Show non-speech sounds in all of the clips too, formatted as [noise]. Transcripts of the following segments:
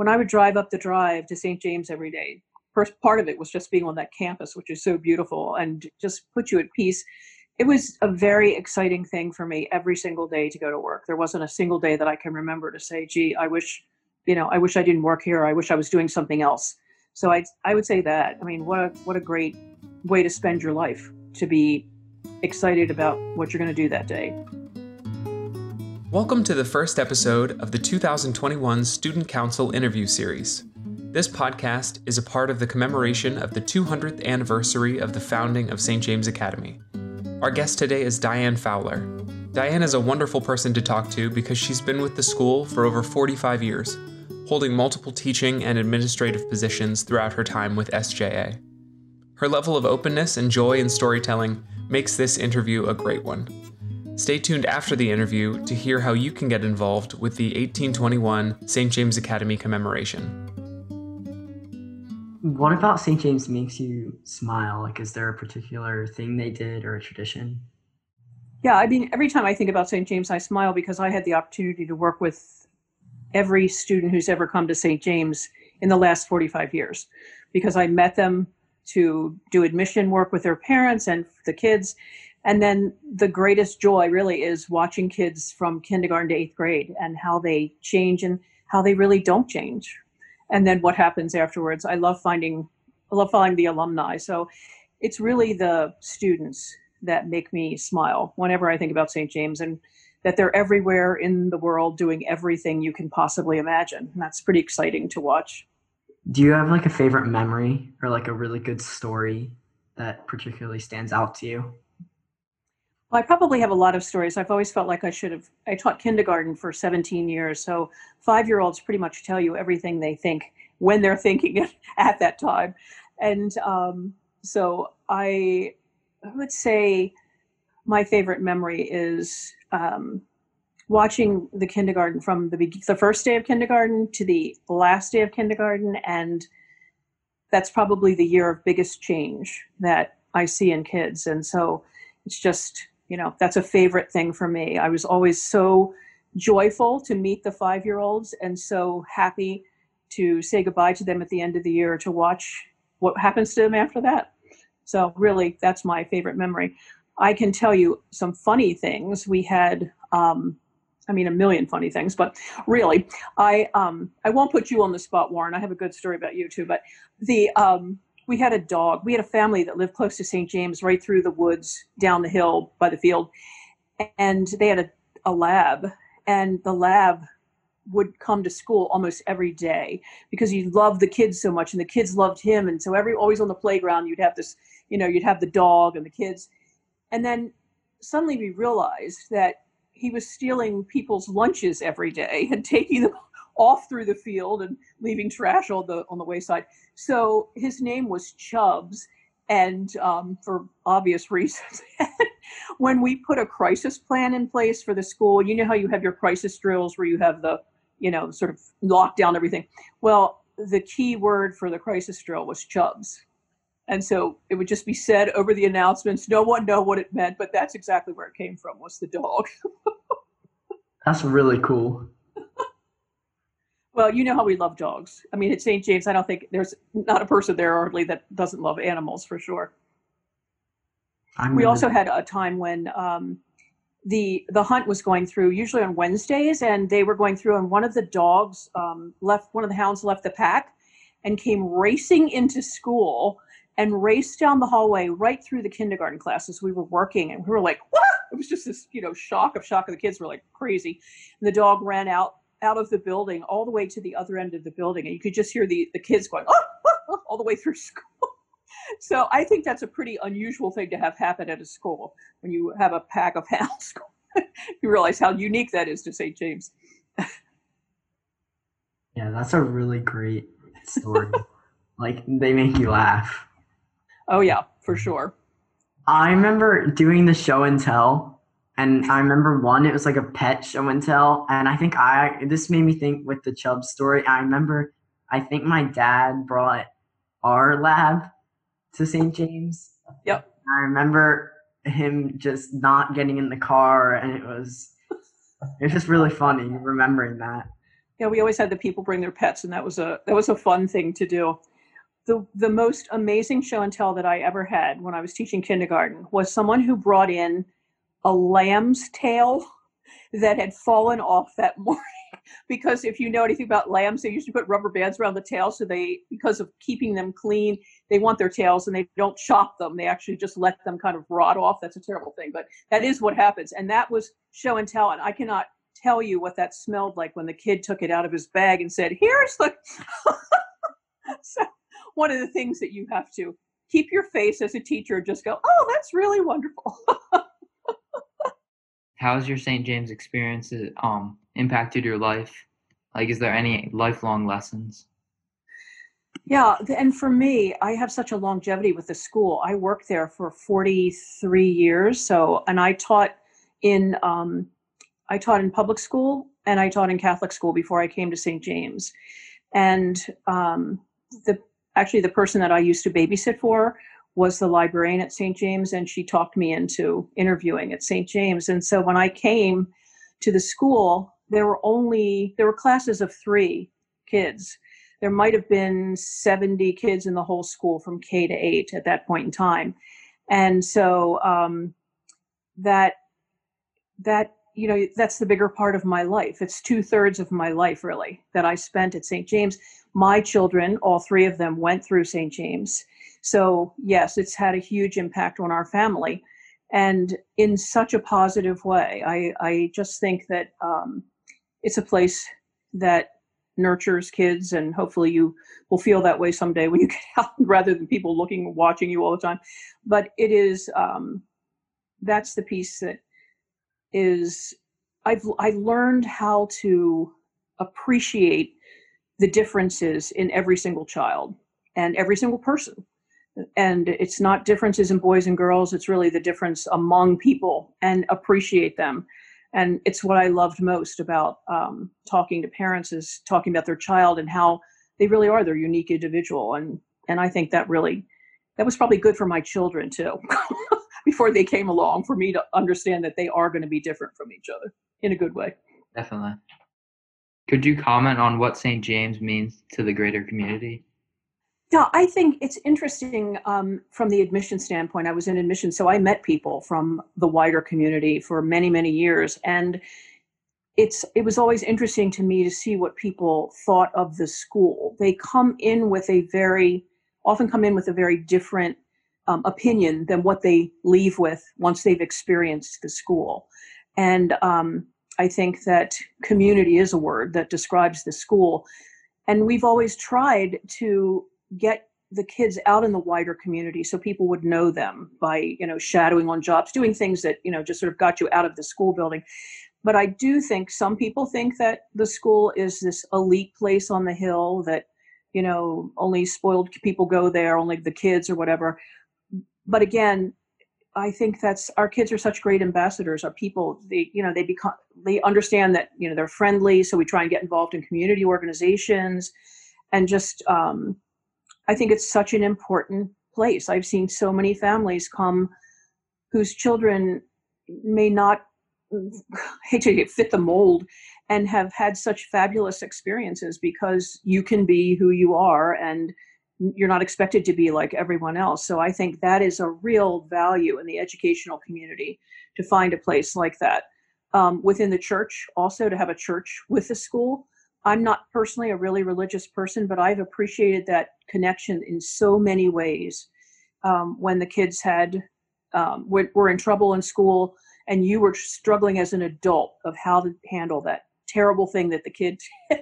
when I would drive up the drive to St. James every day, first part of it was just being on that campus, which is so beautiful and just put you at peace. It was a very exciting thing for me every single day to go to work. There wasn't a single day that I can remember to say, gee, I wish, you know, I wish I didn't work here. I wish I was doing something else. So I, I would say that. I mean, what a, what a great way to spend your life to be excited about what you're going to do that day. Welcome to the first episode of the 2021 Student Council interview series. This podcast is a part of the commemoration of the 200th anniversary of the founding of St. James Academy. Our guest today is Dianne Fowler. Dianne is a wonderful person to talk to because she's been with the school for over 45 years, holding multiple teaching and administrative positions throughout her time with SJA. Her level of openness and joy in storytelling makes this interview a great one. Stay tuned after the interview to hear how you can get involved with the 1821 St. James Academy commemoration. What about St. James makes you smile? Like, is there a particular thing they did or a tradition? Yeah, I mean, every time I think about St. James, I smile because I had the opportunity to work with every student who's ever come to St. James in the last 45 years because I met them to do admission work with their parents and the kids and then the greatest joy really is watching kids from kindergarten to eighth grade and how they change and how they really don't change. And then what happens afterwards. I love finding i love following the alumni. So it's really the students that make me smile whenever i think about st james and that they're everywhere in the world doing everything you can possibly imagine. And that's pretty exciting to watch. Do you have like a favorite memory or like a really good story that particularly stands out to you well, I probably have a lot of stories. I've always felt like I should have. I taught kindergarten for 17 years, so five year olds pretty much tell you everything they think when they're [laughs] thinking it at that time. And um, so I, would say my favorite memory is um, watching the kindergarten from the, the first day of kindergarten to the last day of kindergarten. And that's probably the year of biggest change that I see in kids. And so it's just you know that's a favorite thing for me i was always so joyful to meet the five year olds and so happy to say goodbye to them at the end of the year to watch what happens to them after that so really that's my favorite memory i can tell you some funny things we had um, I mean, a million funny things, but really, I um, I won't put you on the spot, Warren. I have a good story about you too. But the um, we had a dog. We had a family that lived close to St. James, right through the woods, down the hill by the field, and they had a, a lab. And the lab would come to school almost every day because he loved the kids so much, and the kids loved him. And so every always on the playground, you'd have this, you know, you'd have the dog and the kids. And then suddenly we realized that he was stealing people's lunches every day and [laughs] taking them off through the field and leaving trash on the on the wayside. So his name was Chubbs, and um, for obvious [laughs] reasons. when we put a crisis plan in place for the school, you know how you have your crisis drills where you have the you know sort of lock down everything. Well, the key word for the crisis drill was Chubbs. And so it would just be said over the announcements. No one know what it meant, but that's exactly where it came from. Was the dog? [laughs] that's really cool. Well, you know how we love dogs. I mean, at St. James, I don't think there's not a person there hardly that doesn't love animals for sure. I'm we also had a time when um, the the hunt was going through, usually on Wednesdays, and they were going through, and one of the dogs um, left, one of the hounds left the pack, and came racing into school and raced down the hallway right through the kindergarten classes. We were working, and we were like, "What?" It was just this, you know, shock of shock. Of the kids were like crazy, and the dog ran out out of the building all the way to the other end of the building and you could just hear the, the kids going oh, oh, oh, all the way through [laughs] school. So i think that's a pretty unusual thing to have happen at a school when you have a pack of [laughs] hounds you realize how unique that is to st james. Yeah that's a really great story. [laughs] Like they make you laugh. Oh yeah for sure. I remember doing the show and tell and I remember one, it was like a pet show and tell. And I think I, this made me think with the Chubb story. I remember, I think my dad brought our lab to St. James. Yep. I remember him just not getting in the car and it was, it was just really funny remembering that. Yeah, we always had the people bring their pets, and that was a that was a fun thing to do. The the most amazing show and tell that I ever had when I was teaching kindergarten was someone who brought in a lamb's tail that had fallen off that [laughs] morning. because if you know anything about lambs, they usually put rubber bands around the tail so they, because of keeping them clean, they want their tails and they don't chop them. They actually just let them kind of rot off. That's a terrible thing, but that is what happens. And that was show and tell. And I cannot tell you what that smelled like when the kid took it out of his bag and said, "Here's the." [laughs] so one of the things that you have to keep your face as a teacher and just go, "Oh, that's really wonderful." [laughs] How has your St. James experience um, impacted your life? Like, is there any lifelong lessons? Yeah, and for me, I have such a longevity with the school. I worked there for 43 years. So, and I taught in um, I taught in public school and I taught in Catholic school before I came to St. James. And um, the actually the person that I used to babysit for was the librarian at St. James, and she talked me into interviewing at St. James. And so when I came to the school, there were only there were classes of three kids. There might have been 70 kids in the whole school from K to eight at that point in time, and so um, that that you know that's the bigger part of my life. It's two thirds of my life really that I spent at St. James. My children, all three of them, went through St. James so, yes, it's had a huge impact on our family and in such a positive way. I, I just think that um, it's a place that nurtures kids, and hopefully you will feel that way someday when you [laughs] get out rather than people looking watching you all the time. But it is um, that's the piece that is I've I learned how to appreciate the differences in every single child and every single person and it's not differences in boys and girls it's really the difference among people and appreciate them. And it's what i loved most about um, talking to parents is talking about their child and how they really are their unique individual. And and i think that really that was probably good for my children too [laughs] before they came along for me to understand that they are going to be different from each other in a good way. Definitely. Could you comment on what st james means to the greater community yeah, I think it's interesting um, from the admission standpoint. I was in admission, so I met people from the wider community for many, many years, and it's it was always interesting to me to see what people thought of the school. They come in with a very often come in with a very different um, opinion than what they leave with once they've experienced the school, and um, I think that community is a word that describes the school. And we've always tried to get the kids out in the wider community so people would know them by you know shadowing on jobs doing things that you know just sort of got you out of the school building. But i do think some people think that the school is this elite place on the hill that you know only spoiled people go there only the kids or whatever. But again i think that's our kids are such great ambassadors our people they you know they become they understand that you know they're friendly so we try and get involved in community organizations and just um, I think it's such an important place. I've seen so many families come whose children may not [laughs] hate to fit the mold and have had such fabulous experiences because you can be who you are and you're not expected to be like everyone else. So I think that is a real value in the educational community to find a place like that. Um, within the church, also to have a church with the school I'm not personally a really religious person, but I've appreciated that connection in so many ways. Um, when the kids had um, were, were in trouble in school, and you were struggling as an adult of how to handle that terrible thing that the kid [laughs] did,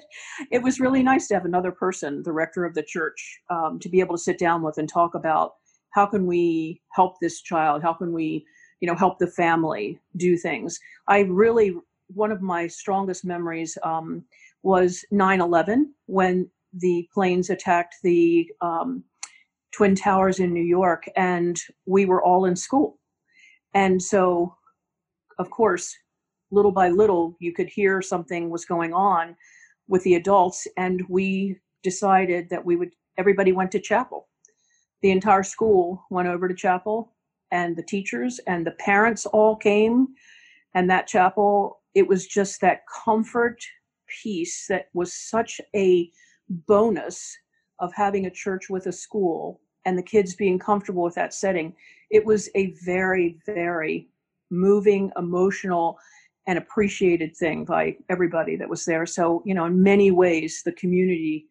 it was really nice to have another person, the rector of the church, um, to be able to sit down with and talk about how can we help this child, how can we, you know, help the family do things. I really one of my strongest memories um, was 9 11 when the planes attacked the um, Twin Towers in New York, and we were all in school. And so, of course, little by little, you could hear something was going on with the adults, and we decided that we would, everybody went to chapel. The entire school went over to chapel, and the teachers and the parents all came. And that chapel, it was just that comfort piece that was such a bonus of having a church with a school and the kids being comfortable with that setting. It was a very, very moving, emotional, and appreciated thing by everybody that was there. So, you know, in many ways, the community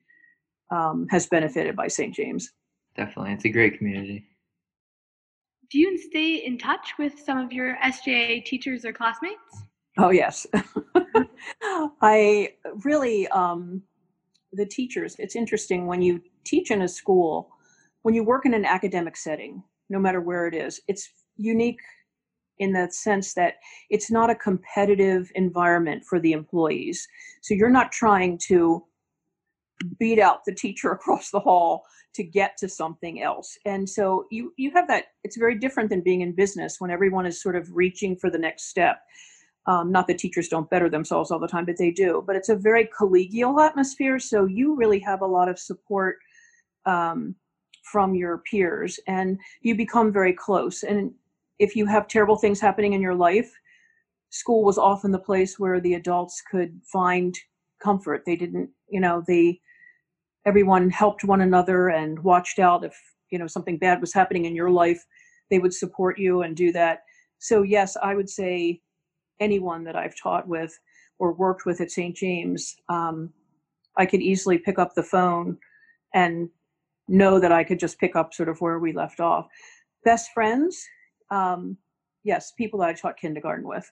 um, has benefited by St. James. Definitely, it's a great community. Do you stay in touch with some of your SJA teachers or classmates? Oh yes, [laughs] I really um, the teachers. It's interesting when you teach in a school, when you work in an academic setting, no matter where it is, it's unique in the sense that it's not a competitive environment for the employees. So you're not trying to beat out the teacher [laughs] across the hall to get to something else. And so you you have that it's very different than being in business when everyone is sort of reaching for the next step. Um, not that teachers don't better themselves all the time, but they do. But it's a very collegial atmosphere, so you really have a lot of support um, from your peers, and you become very close. And if you have terrible things happening in your life, school was often the place where the adults could find comfort. They didn't, you know, they everyone helped one another and watched out if you know something bad was happening in your life they would support you and do that so yes i would say anyone that i've taught with or worked with at st james um, i could easily pick up the phone and know that i could just pick up sort of where we left off best friends um, yes people that i taught kindergarten with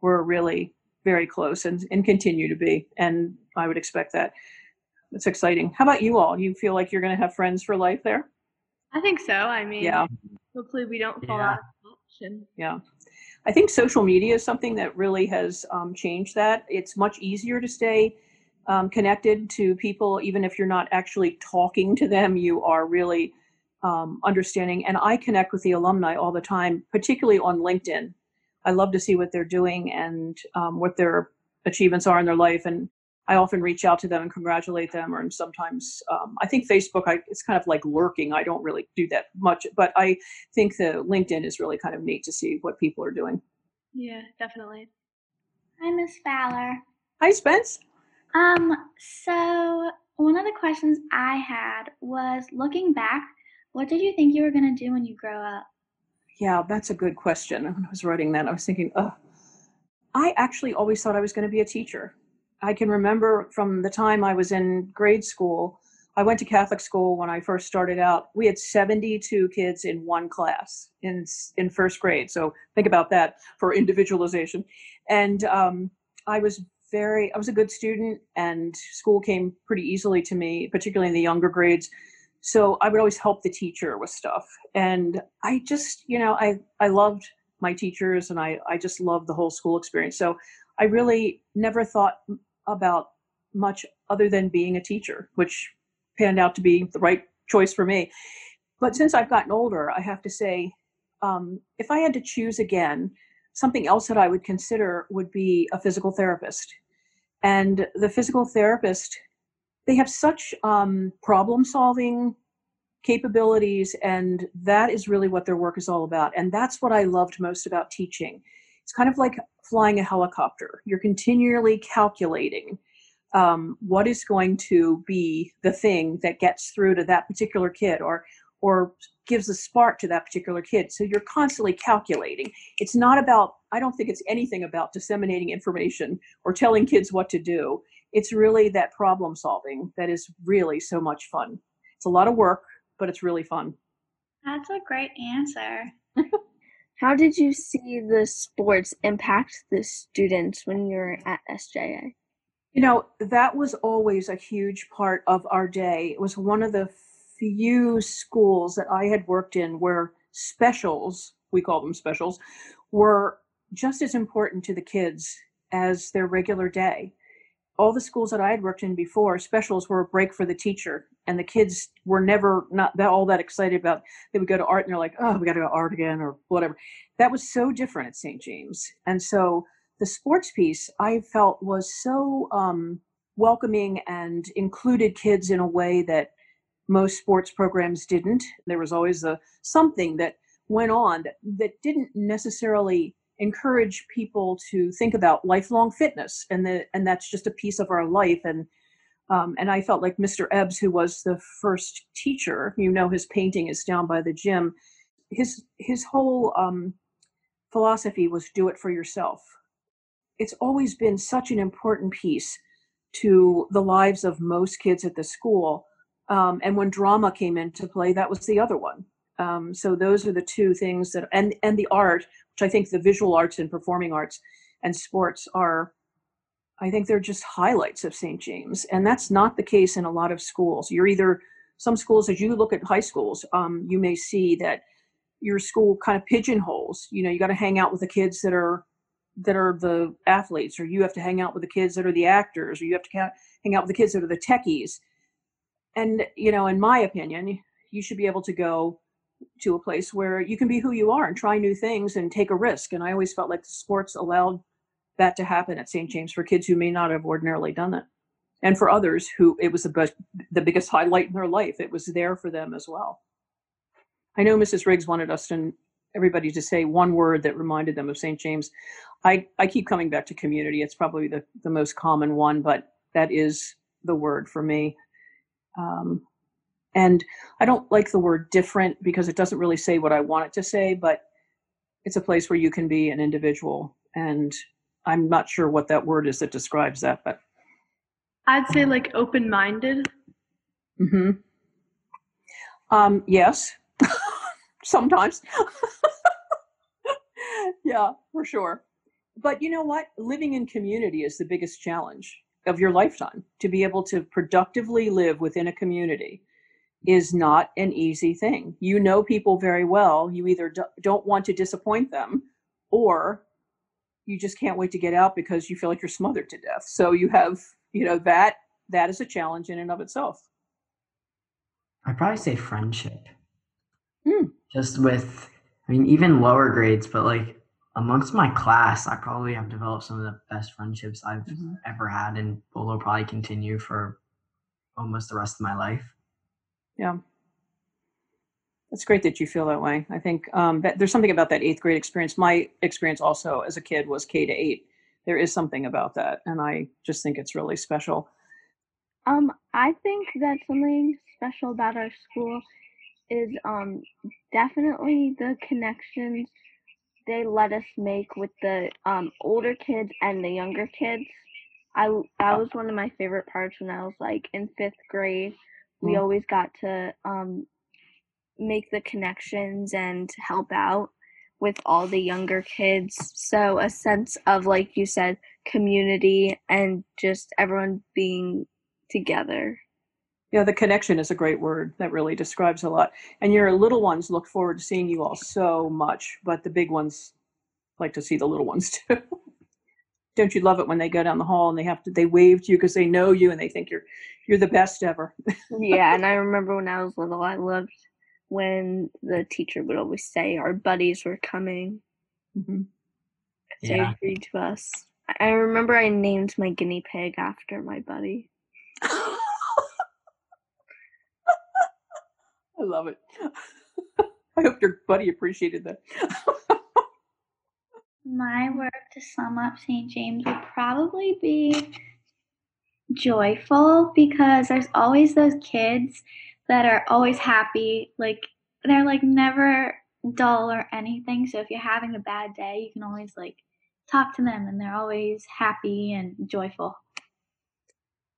were really very close and, and continue to be and i would expect that it's exciting. How about you all? You feel like you're going to have friends for life there? I think so. I mean, Yeah. hopefully we don't fall Yeah. out of touch. And Yeah. I think social media is something that really has um, changed that. It's much easier to stay um, connected to people, even if you're not actually talking to them, you are really um, understanding. And I connect with the alumni all the time, particularly on LinkedIn. I love to see what they're doing and um, what their achievements are in their life. And I often reach out to them and congratulate them, or and sometimes um, I think Facebook, I, it's kind of like lurking. I don't really do that much, but I think the LinkedIn is really kind of neat to see what people are doing. yeah, definitely. Hi, Miss Fowler. Hi, Spence. Um, so one of the questions I had was looking back, what did you think you were gonna do when you grow up? Yeah, that's a good question. When I was writing that, I was thinking, oh, I actually always thought I was going to be a teacher. I can remember from the time I was in grade school, I went to Catholic school when I first started out. We had 72 kids in one class in in first grade. So think about that for individualization. And um, I was very, I was a good student, and school came pretty easily to me, particularly in the younger grades. So I would always help the teacher with stuff, and I just, you know, I I loved my teachers, and I I just loved the whole school experience. So I really never thought about much other than being a teacher, which panned out to be the right choice for me. But since I've gotten older, I have to say, um, if I had to choose again, something else that I would consider would be a physical therapist. And the physical therapist, they have such um, problem solving capabilities, and that is really what their work is all about. And that's what I loved most about teaching. It's kind of like flying a helicopter. You're continually calculating um, what is going to be the thing that gets through to that particular kid or or gives a spark to that particular kid. So you're constantly calculating. It's not about, I don't think it's anything about disseminating information or telling kids what to do. It's really that problem solving that is really so much fun. It's a lot of work, but it's really fun. That's a great answer. [laughs] How did you see the sports impact the students when you were at SJA? You know, that was always a huge part of our day. It was one of the few schools that I had worked in where specials, we call them specials, were just as important to the kids as their regular day. All the schools that I had worked in before, specials were a break for the teacher, and the kids were never not that all that excited about. They would go to art and they're like, "Oh, we got to go to art again," or whatever. That was so different at St. James, and so the sports piece I felt was so um, welcoming and included kids in a way that most sports programs didn't. There was always a something that went on that, that didn't necessarily encourage people to think about lifelong fitness and the and that's just a piece of our life and um, and I felt like Mr. Ebbs, who was the first teacher, you know, his painting is down by the gym. His his whole um, philosophy was do it for yourself. It's always been such an important piece to the lives of most kids at the school. Um, and when drama came into play, that was the other one. Um, so those are the two things that, and and the art, which I think the visual arts and performing arts and sports are I think they're just highlights of St. James. And that's not the case in a lot of schools. You're either, some schools, as you look at high schools, um, you may see that your school kind of pigeonholes. You know, you got to hang out with the kids that are that are the athletes, or you have to hang out with the kids that are the actors, or you have to hang out with the kids that are the techies. And you know, in my opinion, you should be able to go to a place where you can be who you are and try new things and take a risk. And I always felt like the sports allowed that to happen at St. James for kids who may not have ordinarily done it. And for others who it was the, best, the biggest highlight in their life, it was there for them as well. I know Mrs. Riggs wanted us and everybody to say one word that reminded them of St. James. I, I keep coming back to community. It's probably the, the most common one, but that is the word for me. Um, and I don't like the word different because it doesn't really say what I want it to say, but it's a place where you can be an individual and I'm not sure what that word is that describes that, but. I'd say like open minded. hmm Um, yes, [laughs] sometimes. [laughs] yeah, for sure. But you know what? Living in community is the biggest challenge of your lifetime. To be able to productively live within a community is not an easy thing. You know people very well. You either don't want to disappoint them or you just can't wait to get out because you feel like you're smothered to death. So you have, you know, that that is a challenge in and of itself. I'd probably say friendship. Mm. Just with, I mean, even lower grades, but like amongst my class, I probably have developed some of the best friendships I've mm-hmm. ever had and will probably continue for almost the rest of my life. Yeah. It's great that you feel that way. I think um, that there's something about that eighth grade experience. My experience also as a kid was K to eight. There is something about that, and I just think it's really special. Um, I think that something special about our school is um definitely the connections they let us make with the um older kids and the younger kids. I that was one of my favorite parts when I was like in fifth grade. We mm. always got to um make the connections and help out with all the younger kids. So a sense of like you said community and just everyone being together. Yeah, the connection is a great word that really describes a lot. And your little ones look forward to seeing you all so much, but the big ones like to see the little ones [laughs] too. Don't you love it when they go down the hall and they have to they wave to you because they know you and they think you're you're the best ever. yeah, and I [laughs] remember when I was little, I loved when the teacher would always say our buddies were coming. Mm-hmm. Say yeah. to us. I remember I named my guinea pig after my buddy. [laughs] I love it. [laughs] I hope your buddy appreciated that. My work to sum up St. James would probably be joyful because there's always those kids that are always happy. Like they're like never dull or anything. So if you're having a bad day, you can always like talk to them and they're always happy and joyful.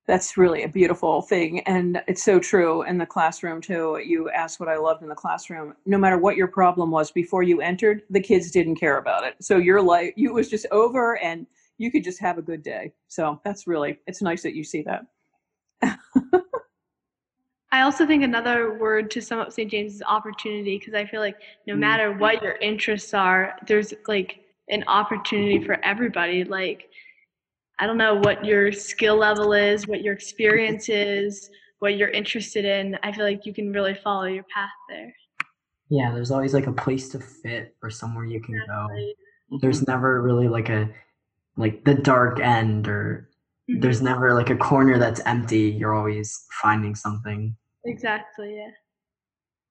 That's really a beautiful thing. And it's so true in the classroom, too. You asked what I loved in the classroom. No matter what your problem was before you entered, the kids didn't care about it. So your life, you was just over and you could just have a good day. So that's really, it's nice that you see that. I also think another word to sum up St. James is opportunity because I feel like no mm. matter what your interests are, there's like an opportunity for everybody. Like, I don't know what your skill level is, what your experience is, what you're interested in. I feel like you can really follow your path there. Yeah, there's always like a place to fit or somewhere you can exactly. go. There's never really like a like the dark end or mm-hmm. there's never like a corner that's empty. You're always finding something. Exactly, yeah.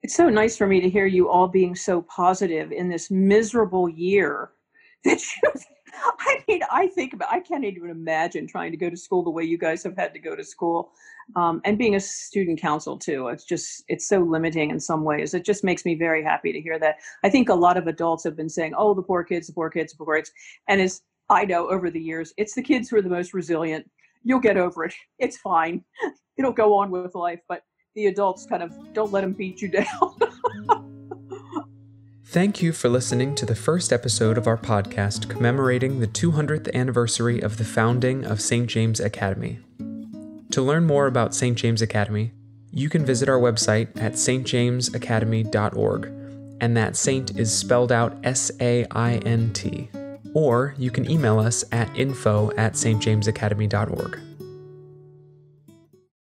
It's so nice for me to hear you all being so positive in this miserable year [laughs] that you I mean, I think about I can't even imagine trying to go to school the way you guys have had to go to school. Um, and being a student council too. It's just it's so limiting in some ways. It just makes me very happy to hear that. I think a lot of adults have been saying, "Oh, the poor kids, the poor kids, the poor kids," and as I know over the years, it's the kids who are the most resilient. You'll get over it. [laughs] It's fine. [laughs] It'll go on with life, but the adults kind of don't let them beat you down. [laughs] Thank you for listening to the first episode of our podcast commemorating the 200th anniversary of the founding of St. James Academy. To learn more about St. James Academy, you can visit our website at saintjamesacademy.org, and that saint is spelled out S A I N T. Or you can email us at info at saintjamesacademy.org.